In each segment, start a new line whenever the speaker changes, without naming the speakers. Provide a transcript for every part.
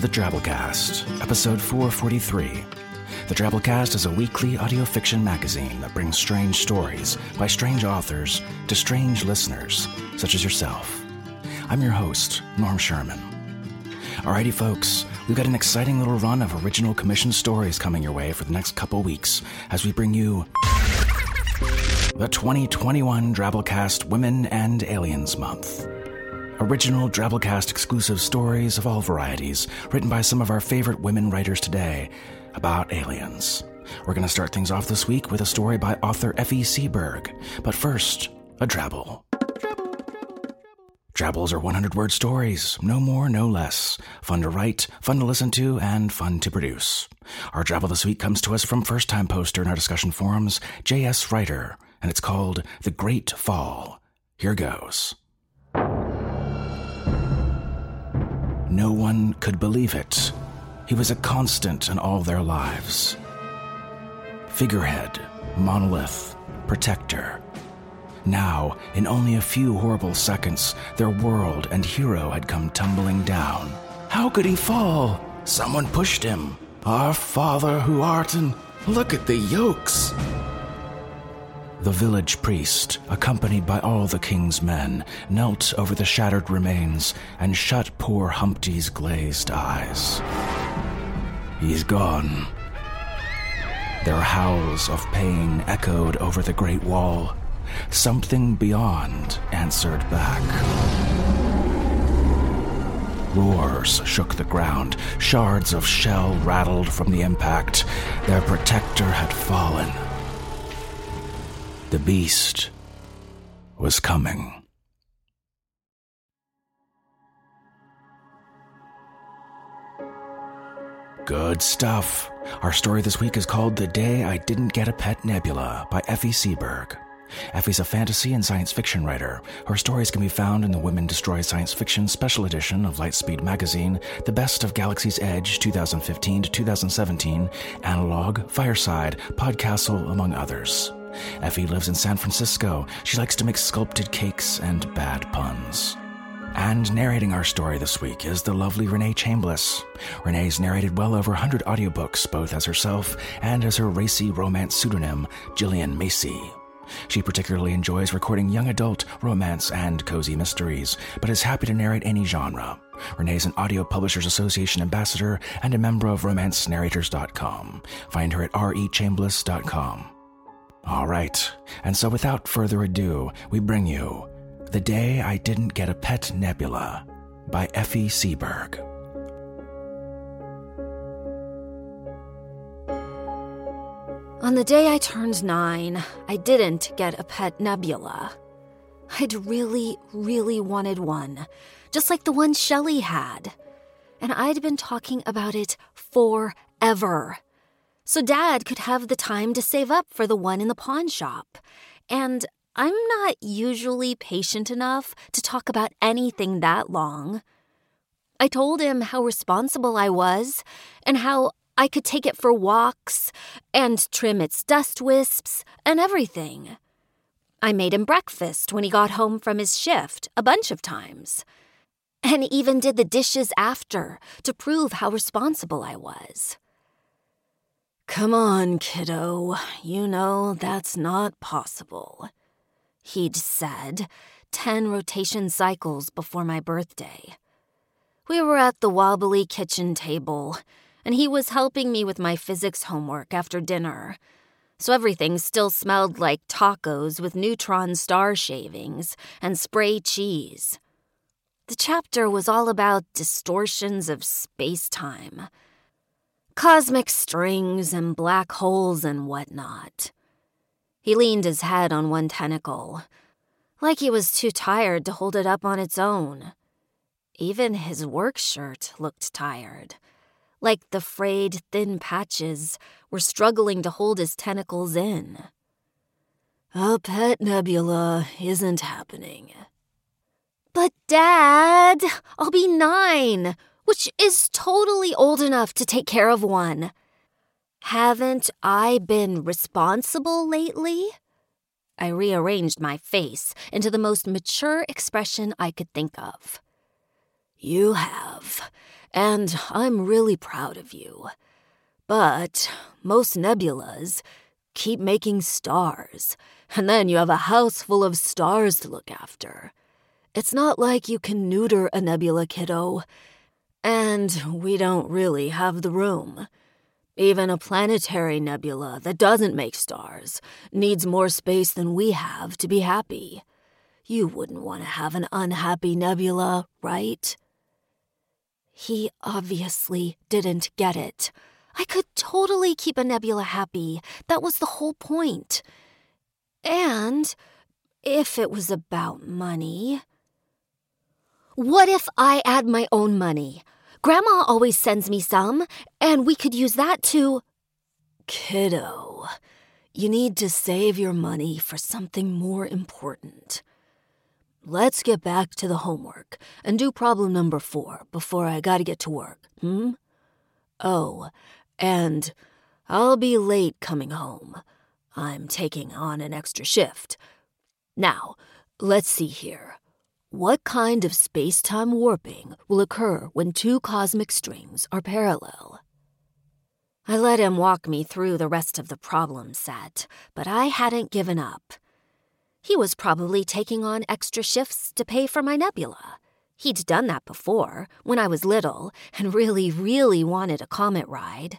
The Drabblecast, episode 443. The Drabblecast is a weekly audio fiction magazine that brings strange stories by strange authors to strange listeners, such as yourself. I'm your host, Norm Sherman. Alrighty, folks, we've got an exciting little run of original commissioned stories coming your way for the next couple weeks as we bring you the 2021 Drabblecast Women and Aliens Month. Original Drabblecast exclusive stories of all varieties, written by some of our favorite women writers today about aliens. We're going to start things off this week with a story by author Effie Seiberg. But first, a drabble. Drabbles are 100 word stories, no more, no less. Fun to write, fun to listen to, and fun to produce. Our drabble this week comes to us from first time poster in our discussion forums, J.S. Writer, and it's called The Great Fall. Here goes. No one could believe it. He was a constant in all their lives. Figurehead, monolith, protector. Now, in only a few horrible seconds, their world and hero had come tumbling down. How could he fall? Someone pushed him. Our Father who art in. Look at the yolks. The village priest, accompanied by all the king's men, knelt over the shattered remains and shut poor Humpty's glazed eyes. He's gone. Their howls of pain echoed over the great wall. Something beyond answered back. Roars shook the ground. Shards of shell rattled from the impact. Their protector had fallen. The beast was coming. Good stuff. Our story this week is called The Day I Didn't Get a Pet Nebula by Effie Seiberg. Effie's a fantasy and science fiction writer. Her stories can be found in the Women Destroy Science Fiction special edition of Lightspeed magazine, The Best of Galaxy's Edge 2015 to 2017, Analog, Fireside, Podcastle, among others. Effie lives in San Francisco. She likes to make sculpted cakes and bad puns. And narrating our story this week is the lovely Renee Chambliss. Renee's narrated well over 100 audiobooks, both as herself and as her racy romance pseudonym, Jillian Macy. She particularly enjoys recording young adult, romance, and cozy mysteries, but is happy to narrate any genre. Renee is an Audio Publishers Association ambassador and a member of RomanceNarrators.com. Find her at rechambliss.com. All right, and so without further ado, we bring you The Day I Didn't Get a Pet Nebula by Effie Seiberg.
On the day I turned nine, I didn't get a pet nebula. I'd really, really wanted one, just like the one Shelley had. And I'd been talking about it forever. So Dad could have the time to save up for the one in the pawn shop. And I'm not usually patient enough to talk about anything that long. I told him how responsible I was and how I could take it for walks and trim its dust wisps and everything. I made him breakfast when he got home from his shift a bunch of times, and even did the dishes after to prove how responsible I was.
Come on, kiddo, you know that's not possible, he'd said, ten rotation cycles before my birthday. We were at the wobbly kitchen table, and he was helping me with my physics homework after dinner. So everything still smelled like tacos with neutron star shavings and spray cheese. The chapter was all about distortions of space time, cosmic strings and black holes and whatnot. He leaned his head on one tentacle, like he was too tired to hold it up on its own. Even his work shirt looked tired, like the frayed, thin patches were struggling to hold his tentacles in. A pet nebula isn't happening.
But, Dad, I'll be nine, which is totally old enough to take care of one. Haven't I been responsible lately? I rearranged my face into the most mature expression I could think of.
You have, and I'm really proud of you. But most nebulas keep making stars, and then you have a house full of stars to look after. It's not like you can neuter a nebula, kiddo. And we don't really have the room. Even a planetary nebula that doesn't make stars needs more space than we have to be happy. You wouldn't want to have an unhappy nebula, right?
He obviously didn't get it. I could totally keep a nebula happy. That was the whole point. And if it was about money. What if I add my own money? Grandma always sends me some, and we could use that to.
Kiddo, you need to save your money for something more important. Let's get back to the homework and do problem number four before I gotta get to work, hmm? Oh, and I'll be late coming home. I'm taking on an extra shift. Now, let's see here. What kind of space time warping will occur when two cosmic strings are parallel?
I let him walk me through the rest of the problem set, but I hadn't given up. He was probably taking on extra shifts to pay for my nebula. He'd done that before, when I was little, and really, really wanted a comet ride.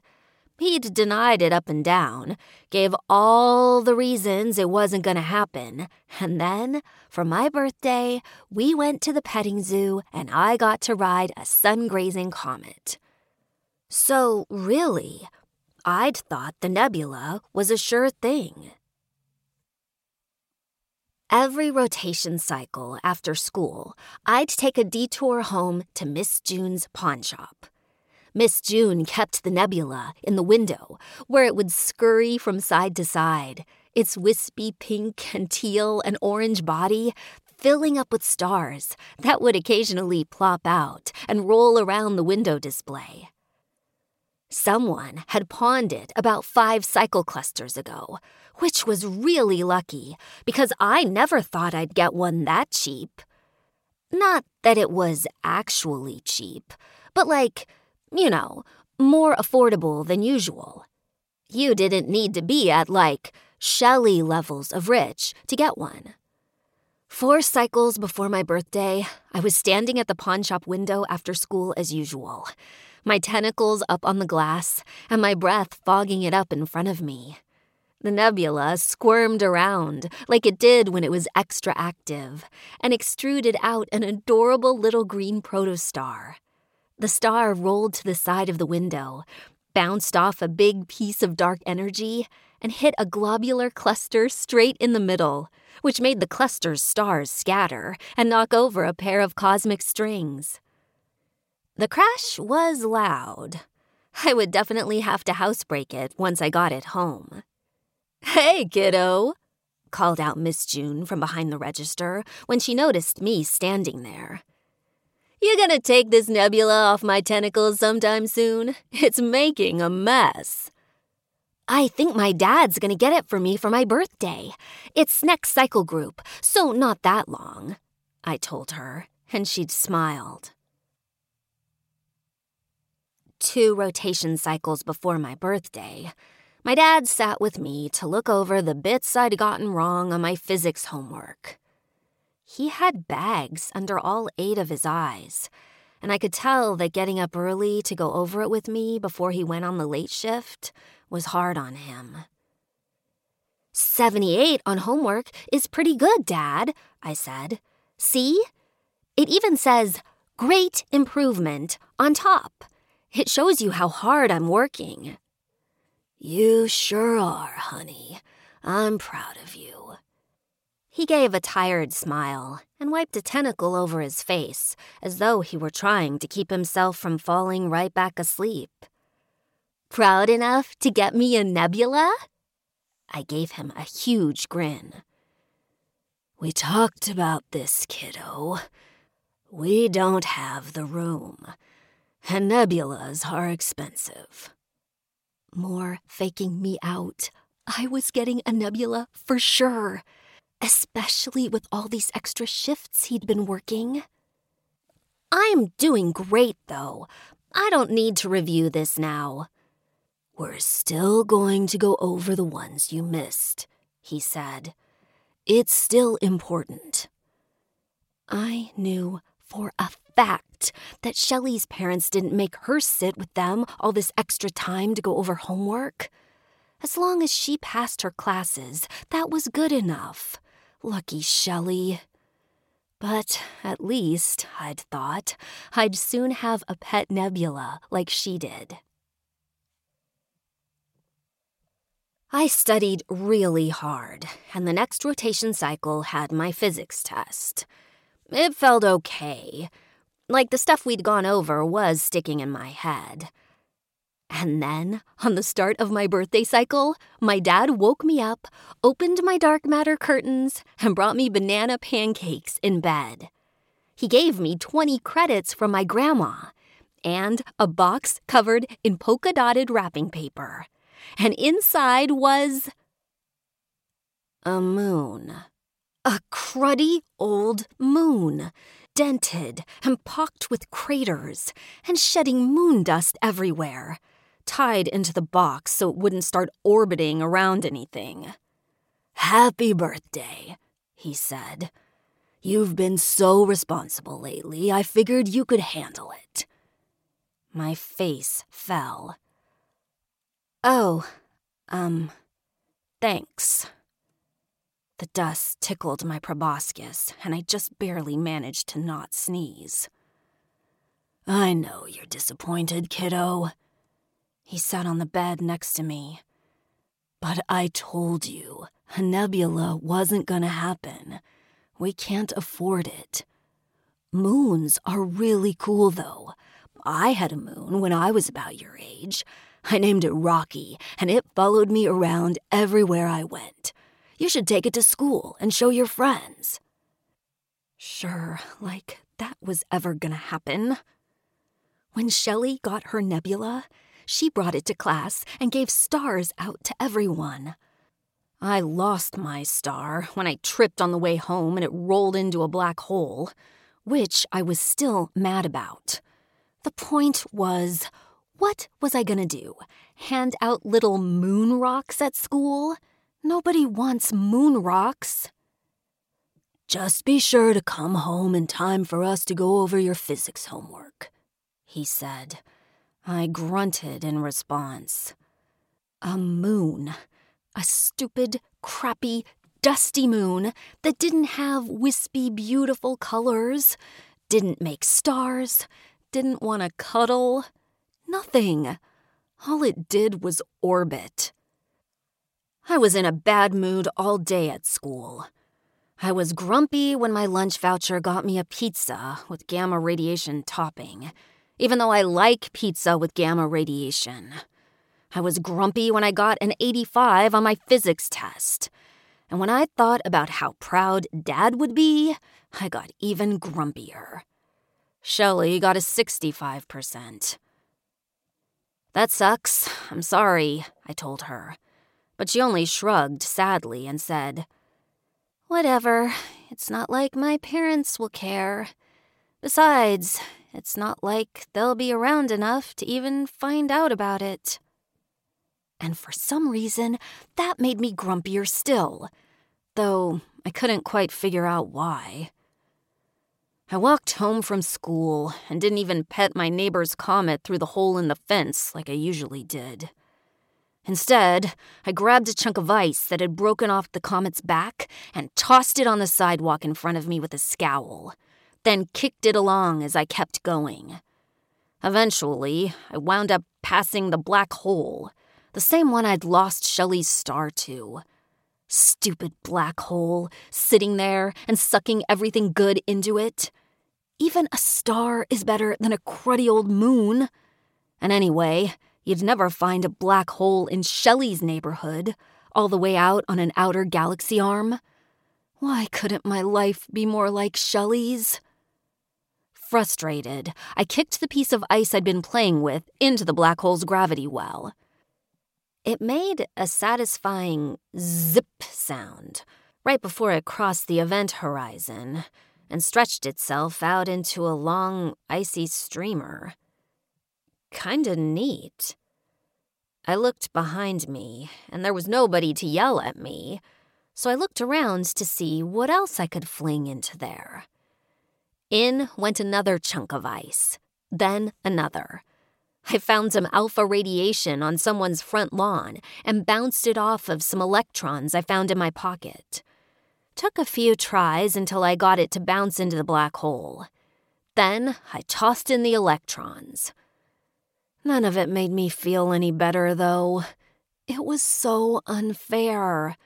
He'd denied it up and down, gave all the reasons it wasn't going to happen, and then, for my birthday, we went to the petting zoo and I got to ride a sun grazing comet. So, really, I'd thought the nebula was a sure thing. Every rotation cycle after school, I'd take a detour home to Miss June's pawn shop. Miss June kept the nebula in the window, where it would scurry from side to side, its wispy pink and teal and orange body filling up with stars that would occasionally plop out and roll around the window display. Someone had pawned it about five cycle clusters ago, which was really lucky because I never thought I'd get one that cheap. Not that it was actually cheap, but like, you know, more affordable than usual. You didn't need to be at like Shelley levels of rich to get one. Four cycles before my birthday, I was standing at the pawn shop window after school as usual my tentacles up on the glass, and my breath fogging it up in front of me. The nebula squirmed around like it did when it was extra active and extruded out an adorable little green protostar. The star rolled to the side of the window, bounced off a big piece of dark energy, and hit a globular cluster straight in the middle, which made the cluster's stars scatter and knock over a pair of cosmic strings. The crash was loud. I would definitely have to housebreak it once I got it home.
Hey, kiddo,
called out Miss June from behind the register when she noticed me standing there. You gonna take this nebula off my tentacles sometime soon? It's making a mess. I think my dad's gonna get it for me for my birthday. It's next cycle group, so not that long, I told her, and she'd smiled. Two rotation cycles before my birthday, my dad sat with me to look over the bits I'd gotten wrong on my physics homework. He had bags under all eight of his eyes, and I could tell that getting up early to go over it with me before he went on the late shift was hard on him. 78 on homework is pretty good, Dad, I said. See? It even says, Great improvement on top. It shows you how hard I'm working.
You sure are, honey. I'm proud of you.
He gave a tired smile and wiped a tentacle over his face as though he were trying to keep himself from falling right back asleep. Proud enough to get me a nebula? I gave him a huge grin.
We talked about this, kiddo. We don't have the room, and nebulas are expensive
more faking me out. I was getting a nebula for sure, especially with all these extra shifts he'd been working. I'm doing great, though. I don't need to review this now.
We're still going to go over the ones you missed, he said. It's still important.
I knew for a fact that Shelley's parents didn't make her sit with them all this extra time to go over homework. As long as she passed her classes, that was good enough. Lucky Shelley. But at least, I'd thought, I'd soon have a pet nebula like she did. I studied really hard, and the next rotation cycle had my physics test. It felt okay. Like the stuff we'd gone over was sticking in my head. And then, on the start of my birthday cycle, my dad woke me up, opened my dark matter curtains, and brought me banana pancakes in bed. He gave me 20 credits from my grandma and a box covered in polka dotted wrapping paper. And inside was a moon. A cruddy old moon, dented and pocked with craters, and shedding moon dust everywhere, tied into the box so it wouldn't start orbiting around anything.
Happy birthday, he said. You've been so responsible lately, I figured you could handle it.
My face fell. Oh, um, thanks. The dust tickled my proboscis, and I just barely managed to not sneeze.
I know you're disappointed, kiddo.
He sat on the bed next to me.
But I told you, a nebula wasn't gonna happen. We can't afford it. Moons are really cool, though. I had a moon when I was about your age. I named it Rocky, and it followed me around everywhere I went. You should take it to school and show your friends.
Sure, like that was ever gonna happen. When Shelley got her nebula, she brought it to class and gave stars out to everyone. I lost my star when I tripped on the way home and it rolled into a black hole, which I was still mad about. The point was, what was I gonna do? Hand out little moon rocks at school? Nobody wants moon rocks.
Just be sure to come home in time for us to go over your physics homework, he said.
I grunted in response. A moon. A stupid, crappy, dusty moon that didn't have wispy, beautiful colors, didn't make stars, didn't want to cuddle. Nothing. All it did was orbit. I was in a bad mood all day at school. I was grumpy when my lunch voucher got me a pizza with gamma radiation topping, even though I like pizza with gamma radiation. I was grumpy when I got an 85 on my physics test. And when I thought about how proud Dad would be, I got even grumpier. Shelley got a 65%. That sucks. I'm sorry, I told her. But she only shrugged sadly and said, Whatever. It's not like my parents will care. Besides, it's not like they'll be around enough to even find out about it. And for some reason, that made me grumpier still, though I couldn't quite figure out why. I walked home from school and didn't even pet my neighbor's comet through the hole in the fence like I usually did. Instead, I grabbed a chunk of ice that had broken off the comet's back and tossed it on the sidewalk in front of me with a scowl, then kicked it along as I kept going. Eventually, I wound up passing the black hole, the same one I'd lost Shelley's star to. Stupid black hole, sitting there and sucking everything good into it. Even a star is better than a cruddy old moon. And anyway, you'd never find a black hole in Shelley's neighborhood, all the way out on an outer galaxy arm. Why couldn't my life be more like Shelley's? Frustrated, I kicked the piece of ice I'd been playing with into the black hole's gravity well. It made a satisfying zip sound right before it crossed the event horizon and stretched itself out into a long, icy streamer. Kinda neat. I looked behind me, and there was nobody to yell at me, so I looked around to see what else I could fling into there. In went another chunk of ice, then another. I found some alpha radiation on someone's front lawn and bounced it off of some electrons I found in my pocket. Took a few tries until I got it to bounce into the black hole. Then I tossed in the electrons. None of it made me feel any better, though. It was so unfair.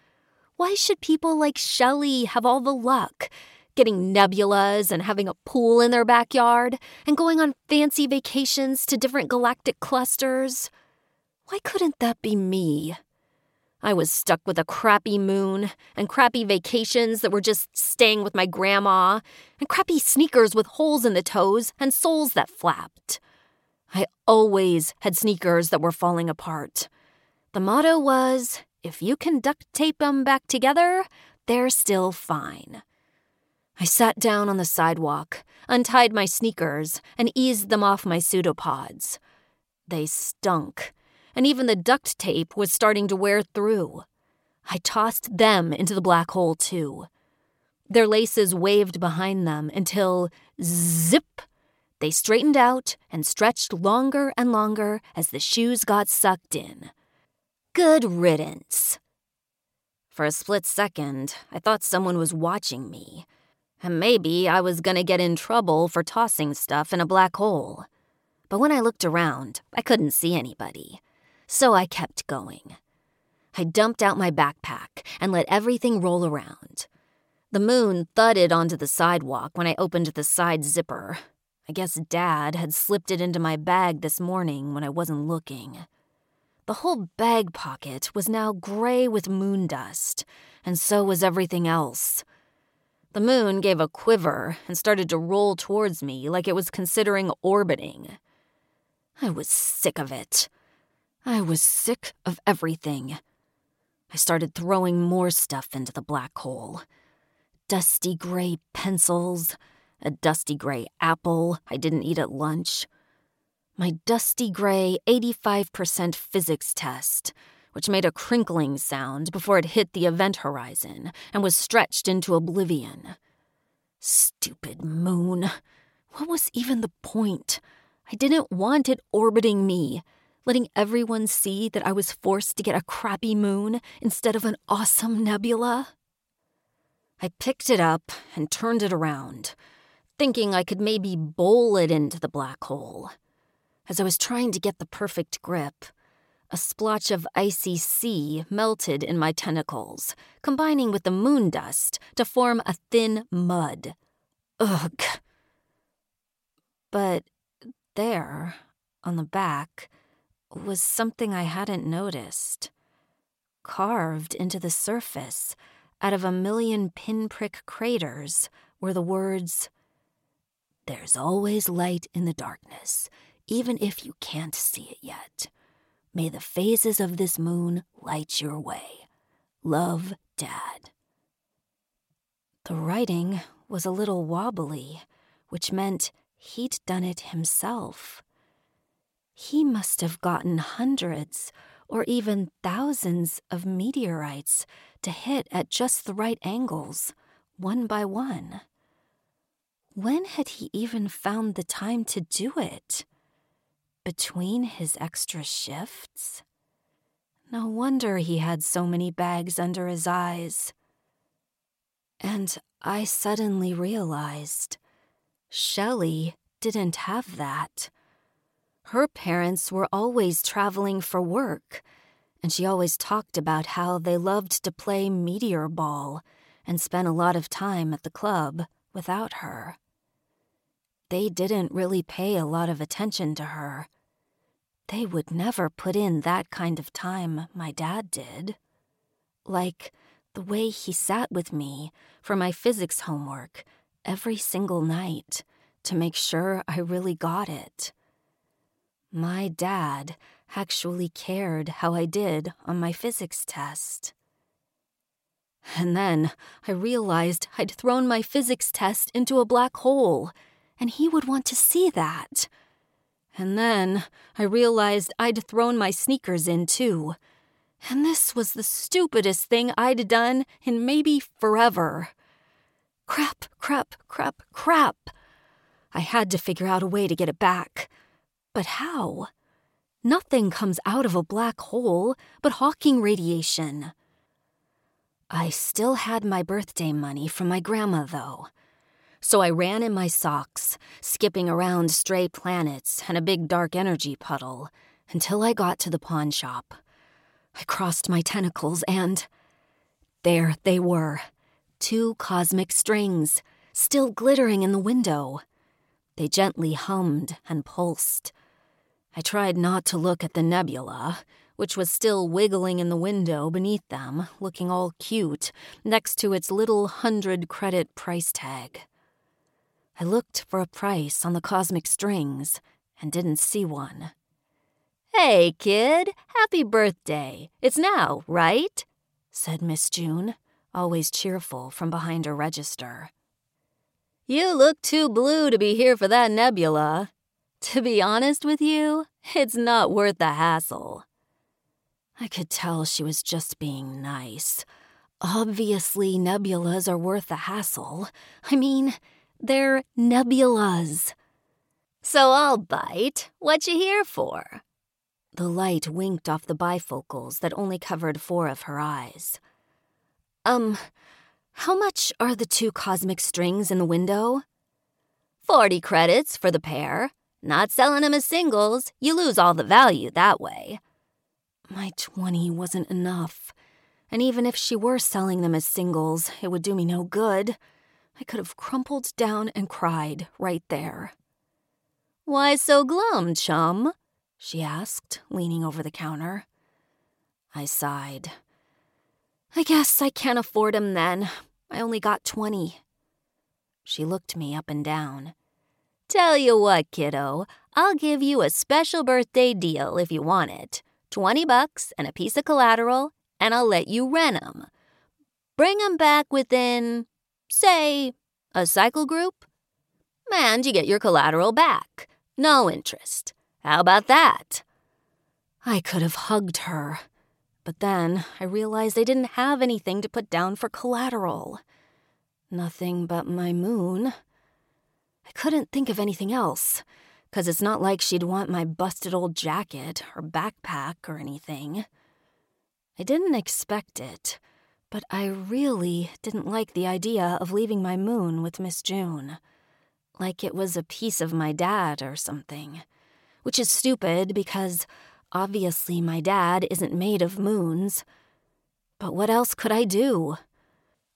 Why should people like Shelley have all the luck, getting nebulas and having a pool in their backyard, and going on fancy vacations to different galactic clusters? Why couldn't that be me? I was stuck with a crappy moon and crappy vacations that were just staying with my grandma and crappy sneakers with holes in the toes and soles that flapped. I always had sneakers that were falling apart. The motto was if you can duct tape them back together, they're still fine. I sat down on the sidewalk, untied my sneakers, and eased them off my pseudopods. They stunk and even the duct tape was starting to wear through. I tossed them into the black hole, too. Their laces waved behind them until zip! They straightened out and stretched longer and longer as the shoes got sucked in. Good riddance. For a split second, I thought someone was watching me, and maybe I was gonna get in trouble for tossing stuff in a black hole. But when I looked around, I couldn't see anybody so I kept going. I dumped out my backpack and let everything roll around. The moon thudded onto the sidewalk when I opened the side zipper. I guess Dad had slipped it into my bag this morning when I wasn't looking. The whole bag pocket was now gray with moon dust, and so was everything else. The moon gave a quiver and started to roll towards me like it was considering orbiting. I was sick of it. I was sick of everything. I started throwing more stuff into the black hole dusty gray pencils, a dusty gray apple I didn't eat at lunch, my dusty gray 85% physics test, which made a crinkling sound before it hit the event horizon and was stretched into oblivion. Stupid moon. What was even the point? I didn't want it orbiting me letting everyone see that I was forced to get a crappy moon instead of an awesome nebula? I picked it up and turned it around, thinking I could maybe bowl it into the black hole. As I was trying to get the perfect grip, a splotch of icy sea melted in my tentacles, combining with the moon dust to form a thin mud. Ugh. But there, on the back, was something I hadn't noticed. Carved into the surface, out of a million pinprick craters were the words There's always light in the darkness, even if you can't see it yet. May the phases of this moon light your way. Love, Dad. The writing was a little wobbly, which meant he'd done it himself. He must have gotten hundreds or even thousands of meteorites to hit at just the right angles, one by one. When had he even found the time to do it? Between his extra shifts? No wonder he had so many bags under his eyes. And I suddenly realized Shelley didn't have that. Her parents were always traveling for work, and she always talked about how they loved to play meteor ball and spent a lot of time at the club without her. They didn't really pay a lot of attention to her. They would never put in that kind of time my dad did. Like the way he sat with me for my physics homework every single night to make sure I really got it. My dad actually cared how I did on my physics test. And then I realized I'd thrown my physics test into a black hole, and he would want to see that. And then I realized I'd thrown my sneakers in too. And this was the stupidest thing I'd done in maybe forever. Crap, crap, crap, crap. I had to figure out a way to get it back. But how? Nothing comes out of a black hole but Hawking radiation. I still had my birthday money from my grandma, though. So I ran in my socks, skipping around stray planets and a big dark energy puddle, until I got to the pawn shop. I crossed my tentacles and. There they were. Two cosmic strings, still glittering in the window. They gently hummed and pulsed. I tried not to look at the nebula, which was still wiggling in the window beneath them, looking all cute, next to its little hundred credit price tag. I looked for a price on the cosmic strings and didn't see one. Hey, kid, happy birthday. It's now, right? said Miss June, always cheerful from behind her register. You look too blue to be here for that nebula, to be honest with you, it's not worth the hassle. I could tell she was just being nice. Obviously, nebulas are worth the hassle. I mean, they're nebulas. So I'll bite. What you here for? The light winked off the bifocals that only covered four of her eyes. Um, how much are the two cosmic strings in the window? Forty credits for the pair. Not selling them as singles, you lose all the value that way. My 20 wasn't enough. And even if she were selling them as singles, it would do me no good. I could have crumpled down and cried right there. Why so glum, chum? she asked, leaning over the counter. I sighed. I guess I can't afford 'em then. I only got 20. She looked me up and down. Tell you what, kiddo, I'll give you a special birthday deal if you want it. 20 bucks and a piece of collateral, and I'll let you rent 'em. Bring 'em back within, say, a cycle group. And you get your collateral back. No interest. How about that? I could have hugged her. But then I realized I didn't have anything to put down for collateral. Nothing but my moon. I couldn't think of anything else, because it's not like she'd want my busted old jacket or backpack or anything. I didn't expect it, but I really didn't like the idea of leaving my moon with Miss June. Like it was a piece of my dad or something. Which is stupid because obviously my dad isn't made of moons. But what else could I do?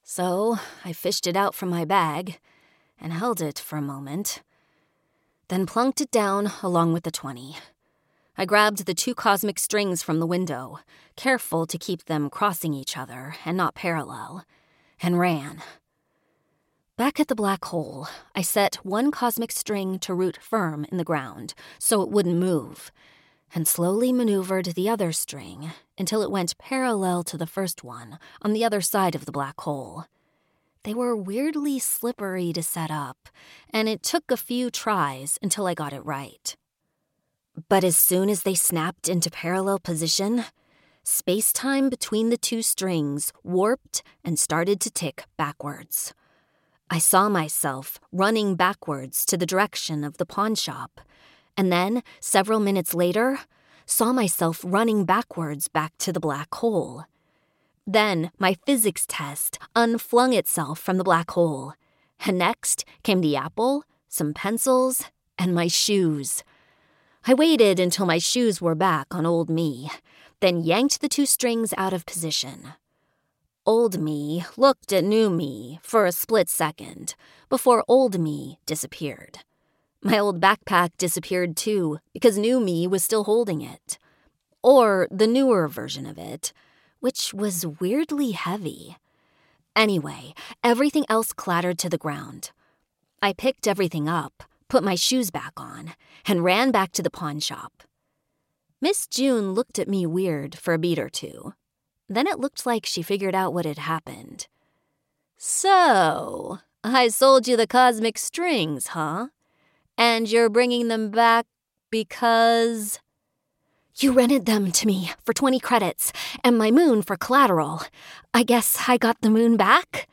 So I fished it out from my bag and held it for a moment, then plunked it down along with the 20. I grabbed the two cosmic strings from the window, careful to keep them crossing each other and not parallel, and ran. Back at the black hole, I set one cosmic string to root firm in the ground so it wouldn't move, and slowly maneuvered the other string until it went parallel to the first one on the other side of the black hole. They were weirdly slippery to set up, and it took a few tries until I got it right. But as soon as they snapped into parallel position, space time between the two strings warped and started to tick backwards. I saw myself running backwards to the direction of the pawn shop, and then, several minutes later, saw myself running backwards back to the black hole. Then my physics test unflung itself from the black hole, and next came the apple, some pencils, and my shoes. I waited until my shoes were back on old me, then yanked the two strings out of position. Old me looked at new me for a split second before old me disappeared. My old backpack disappeared too because new me was still holding it. Or the newer version of it, which was weirdly heavy. Anyway, everything else clattered to the ground. I picked everything up put my shoes back on, and ran back to the pawn shop. Miss June looked at me weird for a beat or two. Then it looked like she figured out what had happened. So, I sold you the cosmic strings, huh? And you're bringing them back because. You rented them to me for 20 credits and my moon for collateral. I guess I got the moon back?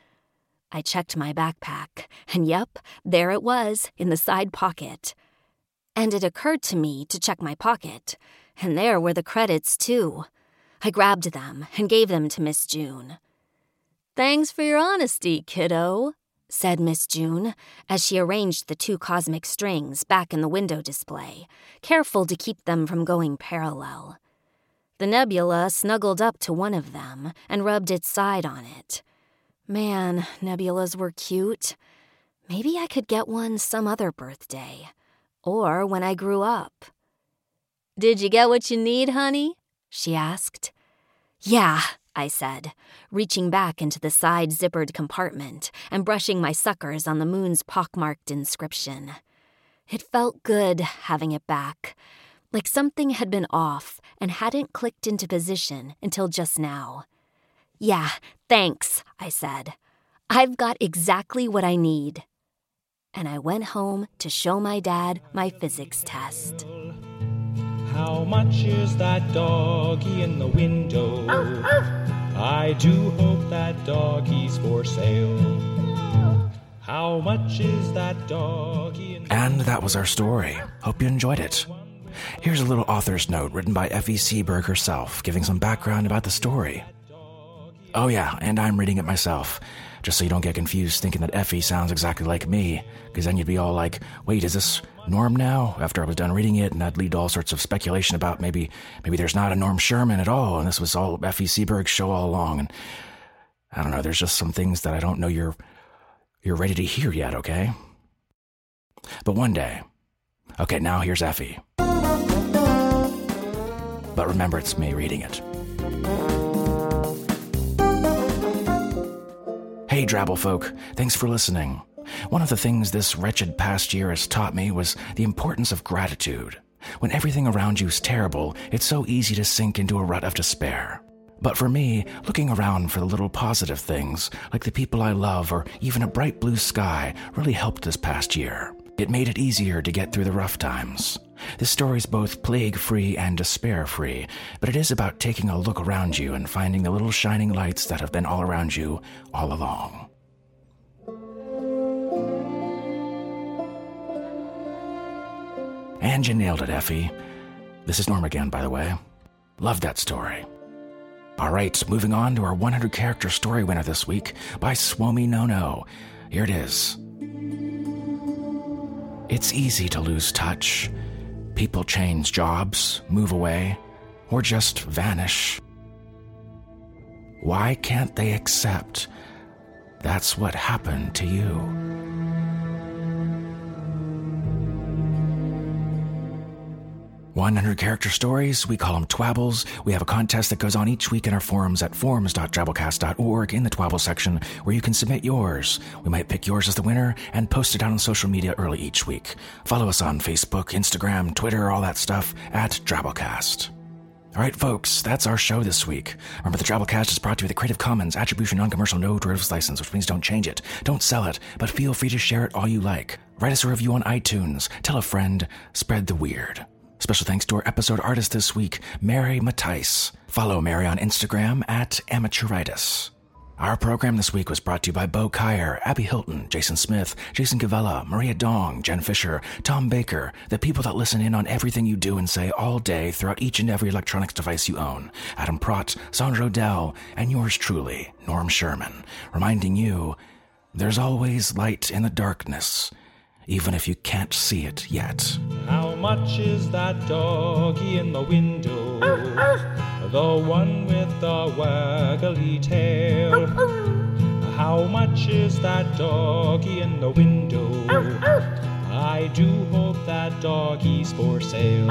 I checked my backpack, and yep, there it was in the side pocket. And it occurred to me to check my pocket, and there were the credits, too. I grabbed them and gave them to Miss June. Thanks for your honesty, kiddo, said Miss June as she arranged the two cosmic strings back in the window display, careful to keep them from going parallel. The nebula snuggled up to one of them and rubbed its side on it. Man, nebulas were cute. Maybe I could get one some other birthday. Or when I grew up. Did you get what you need, honey? She asked. Yeah, I said, reaching back into the side zippered compartment and brushing my suckers on the moon's pockmarked inscription. It felt good having it back, like something had been off and hadn't clicked into position until just now. Yeah, thanks, I said. I've got exactly what I need. And I went home to show my dad my physics test.
How much is that doggy in the window? I do hope that doggy's for sale. How much is that doggy?
and that was our story. Hope you enjoyed it. Here's a little author's note written by Effie Seiberg herself, giving some background about the story. Oh, yeah, and I'm reading it myself. Just so you don't get confused thinking that Effie sounds exactly like me, because then you'd be all like, wait, is this Norm now? After I was done reading it, and that'd lead to all sorts of speculation about maybe maybe there's not a Norm Sherman at all, and this was all Effie Seiberg's show all along. And I don't know, there's just some things that I don't know you're you're ready to hear yet, okay? But one day. Okay, now here's Effie. But remember, it's me reading it. Hey, Drabble folk, thanks for listening. One of the things this wretched past year has taught me was the importance of gratitude. When everything around you is terrible, it's so easy to sink into a rut of despair. But for me, looking around for the little positive things, like the people I love or even a bright blue sky, really helped this past year. It made it easier to get through the rough times. This story's both plague free and despair free, but it is about taking a look around you and finding the little shining lights that have been all around you all along. And you nailed it, Effie. This is Norm again, by the way. Love that story. All right, moving on to our 100 character story winner this week by Swomi No No. Here it is. It's easy to lose touch. People change jobs, move away, or just vanish. Why can't they accept that's what happened to you? 100 character stories, we call them Twabbles. We have a contest that goes on each week in our forums at forums.drabblecast.org in the Twabble section where you can submit yours. We might pick yours as the winner and post it out on social media early each week. Follow us on Facebook, Instagram, Twitter, all that stuff at Drabblecast. All right, folks, that's our show this week. Remember, the Drabblecast is brought to you with a Creative Commons Attribution Non-Commercial No Derivatives License, which means don't change it, don't sell it, but feel free to share it all you like. Write us a review on iTunes, tell a friend, spread the weird. Special thanks to our episode artist this week, Mary Matisse. Follow Mary on Instagram at amateuritis. Our program this week was brought to you by Bo Kaier, Abby Hilton, Jason Smith, Jason Gavella, Maria Dong, Jen Fisher, Tom Baker, the people that listen in on everything you do and say all day throughout each and every electronics device you own, Adam Pratt, Sandra Odell, and yours truly, Norm Sherman, reminding you there's always light in the darkness, even if you can't see it yet.
How much is that doggy in the window? The one with the waggly tail. How much is that doggy in the window? I do hope that doggy's for sale.